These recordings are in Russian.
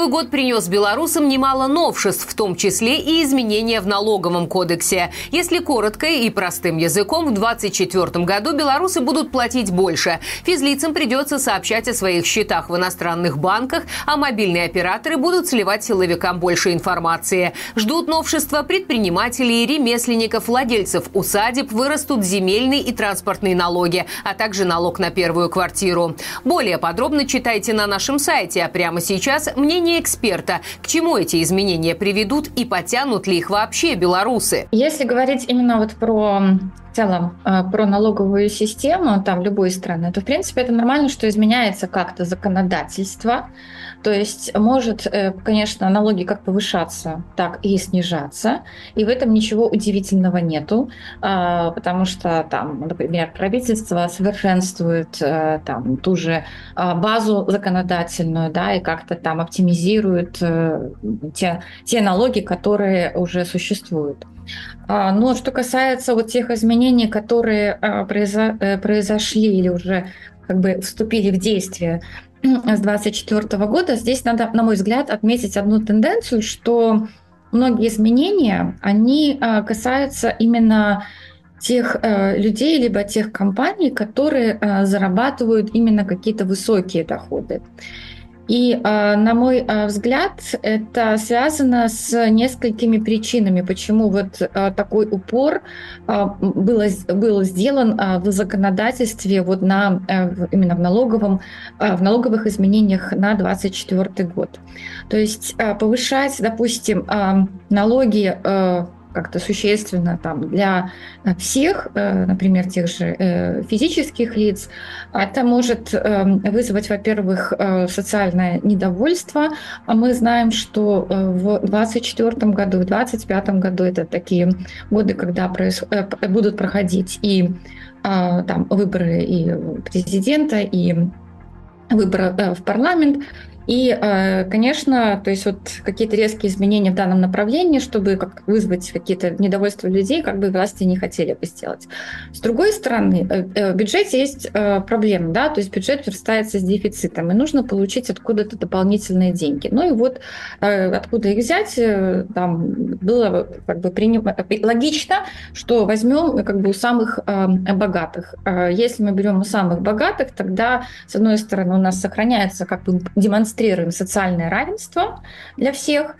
Новый год принес белорусам немало новшеств, в том числе и изменения в налоговом кодексе. Если коротко и простым языком, в 2024 году белорусы будут платить больше. Физлицам придется сообщать о своих счетах в иностранных банках, а мобильные операторы будут сливать силовикам больше информации. Ждут новшества предпринимателей, ремесленников, владельцев усадеб, вырастут земельные и транспортные налоги, а также налог на первую квартиру. Более подробно читайте на нашем сайте. А прямо сейчас мнение эксперта. К чему эти изменения приведут и потянут ли их вообще белорусы? Если говорить именно вот про в целом э, про налоговую систему там любой страны, то в принципе это нормально, что изменяется как-то законодательство. То есть может, э, конечно, налоги как повышаться, так и снижаться. И в этом ничего удивительного нету, а, потому что там, например, правительство совершенствует э, там ту же а, базу законодательную, да, и как-то там оптимизирует те, те налоги, которые уже существуют. А, но что касается вот тех изменений, которые а, э, произошли или уже как бы вступили в действие с 2024 года, здесь надо, на мой взгляд, отметить одну тенденцию, что многие изменения, они а, касаются именно тех э, людей, либо тех компаний, которые зарабатывают именно какие-то высокие доходы. И, а, на мой а, взгляд, это связано с несколькими причинами, почему вот а, такой упор было, был сделан в законодательстве вот на, именно в, налоговом, в налоговых изменениях на 2024 год. То есть повышать, допустим, налоги как-то существенно там для всех, э, например, тех же э, физических лиц, это может эм, вызвать, во-первых, э, социальное недовольство. А мы знаем, что в 2024 году, в 2025 году это такие годы, когда проис... будут проходить и там выборы и президента, и выборы в парламент. И, э, конечно, то есть вот какие-то резкие изменения в данном направлении, чтобы как вызвать какие-то недовольства людей, как бы власти не хотели бы сделать. С другой стороны, э, э, в бюджете есть проблема, да, то есть бюджет верстается с дефицитом, и нужно получить откуда-то дополнительные деньги. Ну и вот откуда их взять, там было как бы приним... логично, что возьмем как бы у самых богатых. Если мы берем у самых богатых, тогда, с одной стороны, у нас сохраняется как бы демонстрация демонстрируем социальное равенство для всех,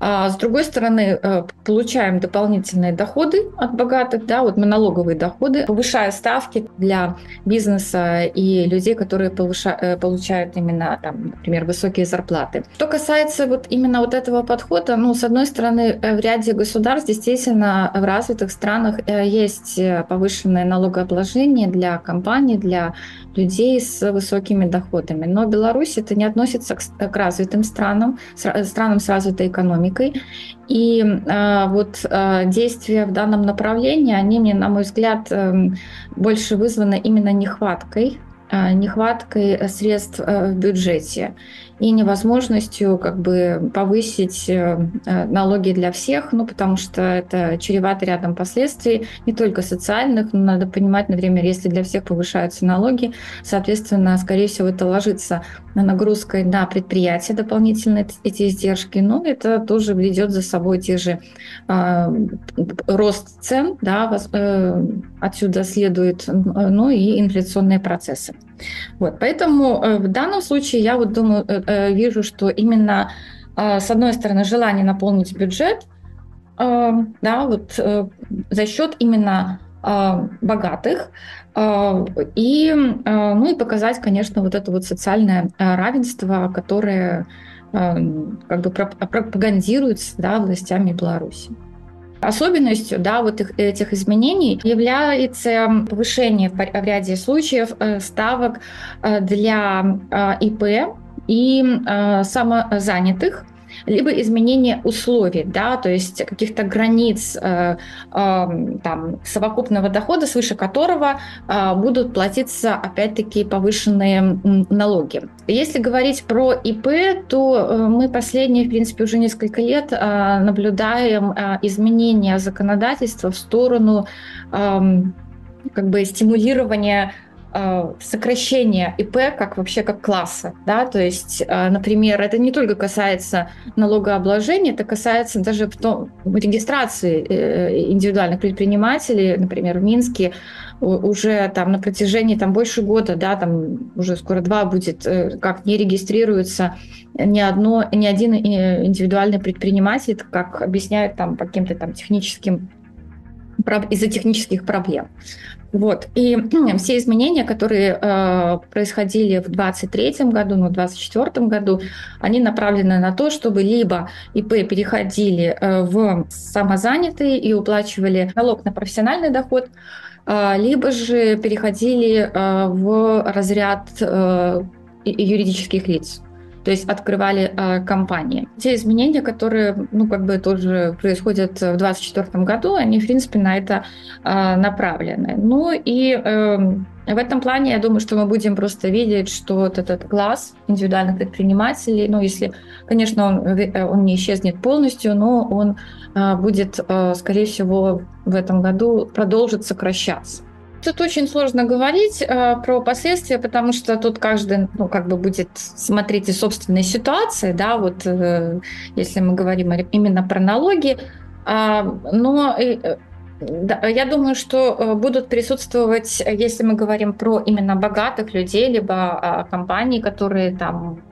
с другой стороны, э, получаем дополнительные доходы от богатых, да, вот мы налоговые доходы, повышая ставки для бизнеса и людей, которые повыша, э, получают именно, там, например, высокие зарплаты. Что касается вот именно вот этого подхода, ну, с одной стороны, э, в ряде государств действительно в развитых странах есть повышенное налогообложение для компаний, для людей с высокими доходами. Но Беларусь это не относится к, развитым странам, странам с развитой экономикой. И э, вот э, действия в данном направлении, они мне, на мой взгляд, э, больше вызваны именно нехваткой нехваткой средств э, в бюджете и невозможностью как бы повысить э, налоги для всех, ну, потому что это чревато рядом последствий, не только социальных, но надо понимать, например, если для всех повышаются налоги, соответственно, скорее всего, это ложится на нагрузкой на предприятия дополнительные эти издержки, но это тоже ведет за собой те же э, рост цен, да, э, отсюда следует, ну и инфляционные процессы. Вот, поэтому э, в данном случае я вот думаю, э, э, вижу, что именно с одной стороны желание наполнить бюджет, да, вот за счет именно богатых и, ну и показать, конечно, вот это вот социальное равенство, которое как бы пропагандируется да, властями Беларуси. Особенностью да, вот их, этих изменений является повышение в ряде случаев э, ставок э, для э, ИП и самозанятых либо изменение условий, да, то есть каких-то границ э, э, там, совокупного дохода, свыше которого э, будут платиться, опять-таки, повышенные налоги. Если говорить про ИП, то э, мы последние, в принципе, уже несколько лет э, наблюдаем э, изменения законодательства в сторону э, как бы стимулирования сокращение ИП как вообще как класса, да, то есть, э, например, это не только касается налогообложения, это касается даже потом регистрации э, индивидуальных предпринимателей, например, в Минске уже там на протяжении там больше года, да, там уже скоро два будет, как не регистрируется ни одно, ни один индивидуальный предприниматель, как объясняют там по каким-то там техническим из-за технических проблем. Вот. И все изменения, которые э, происходили в 2023 году, ну, в 2024 году, они направлены на то, чтобы либо ИП переходили э, в самозанятые и уплачивали налог на профессиональный доход, э, либо же переходили э, в разряд э, юридических лиц то есть открывали э, компании. Те изменения, которые, ну, как бы тоже происходят в 2024 году, они, в принципе, на это э, направлены. Ну и э, в этом плане я думаю, что мы будем просто видеть, что вот этот класс индивидуальных предпринимателей, ну, если, конечно, он, э, он не исчезнет полностью, но он э, будет, э, скорее всего, в этом году продолжит сокращаться. Тут очень сложно говорить э, про последствия, потому что тут каждый, ну, как бы будет смотреть из собственной ситуации, да, вот э, если мы говорим именно про налоги. Э, но э, да, я думаю, что э, будут присутствовать, если мы говорим про именно богатых людей, либо э, компаний, которые там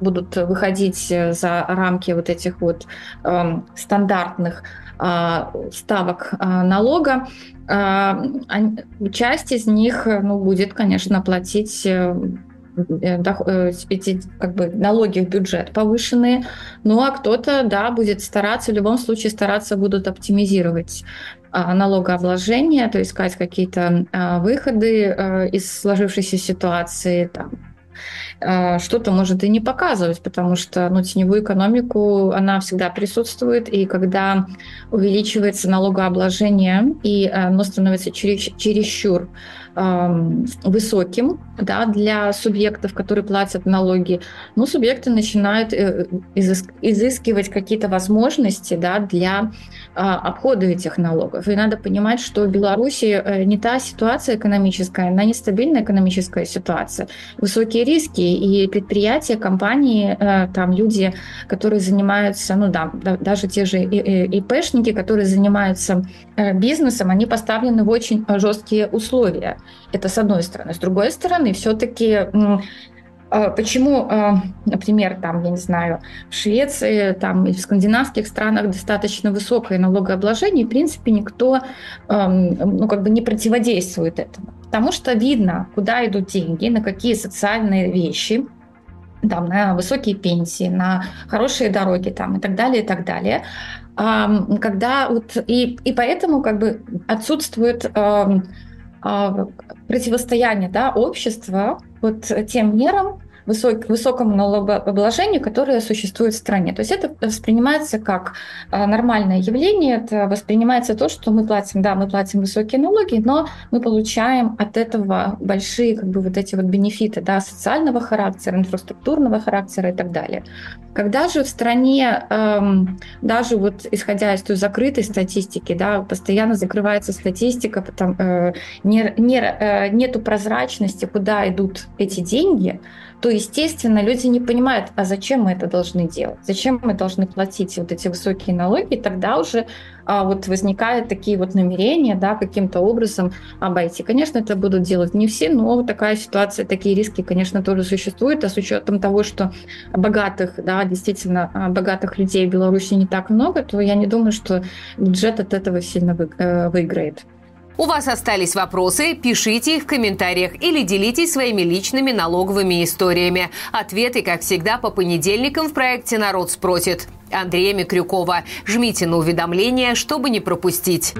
будут выходить за рамки вот этих вот э, стандартных а, ставок а, налога, а, часть из них ну, будет, конечно, платить э, э, э, эти как бы налоги в бюджет повышенные, ну а кто-то, да, будет стараться, в любом случае стараться будут оптимизировать налогообложение, то есть искать какие-то выходы из сложившейся ситуации, там, что-то может и не показывать, потому что ну, теневую экономику, она всегда присутствует, и когда увеличивается налогообложение, и оно становится чересчур высоким да, для субъектов, которые платят налоги, ну, субъекты начинают э, изыскивать какие-то возможности да, для а, обхода этих налогов. И надо понимать, что в Беларуси э, не та ситуация экономическая, она нестабильная экономическая ситуация. Высокие риски, и предприятия, компании, э, там люди, которые занимаются, ну да, даже те же ИПшники, которые занимаются бизнесом, они поставлены в очень жесткие условия. Это с одной стороны. С другой стороны, все-таки Почему, а, например, там, я не знаю, в Швеции там, и в скандинавских странах достаточно высокое налогообложение, в принципе, никто ну, как бы не противодействует этому. Потому что видно, куда идут деньги, на какие социальные вещи, там, на высокие пенсии, на хорошие дороги там, и так далее, и так далее. Когда вот, и, и поэтому как бы отсутствует а, противостояние да, общества вот тем мерам, высок, высокому налогообложению, которое существует в стране. То есть это воспринимается как а, нормальное явление, это воспринимается то, что мы платим, да, мы платим высокие налоги, но мы получаем от этого большие как бы вот эти вот бенефиты, да, социального характера, инфраструктурного характера и так далее. Когда же в стране, эм, даже вот исходя из той закрытой статистики, да, постоянно закрывается статистика, потому, э, не, не, э, нету прозрачности, куда идут эти деньги, то, естественно, люди не понимают, а зачем мы это должны делать, зачем мы должны платить вот эти высокие налоги, и тогда уже а, вот возникают такие вот намерения, да, каким-то образом обойти. Конечно, это будут делать не все, но такая ситуация, такие риски, конечно, тоже существуют, а с учетом того, что богатых, да, действительно а, богатых людей в Беларуси не так много, то я не думаю, что бюджет от этого сильно э, выиграет. У вас остались вопросы? Пишите их в комментариях или делитесь своими личными налоговыми историями. Ответы, как всегда, по понедельникам в проекте «Народ спросит». Андрея Микрюкова. Жмите на уведомления, чтобы не пропустить.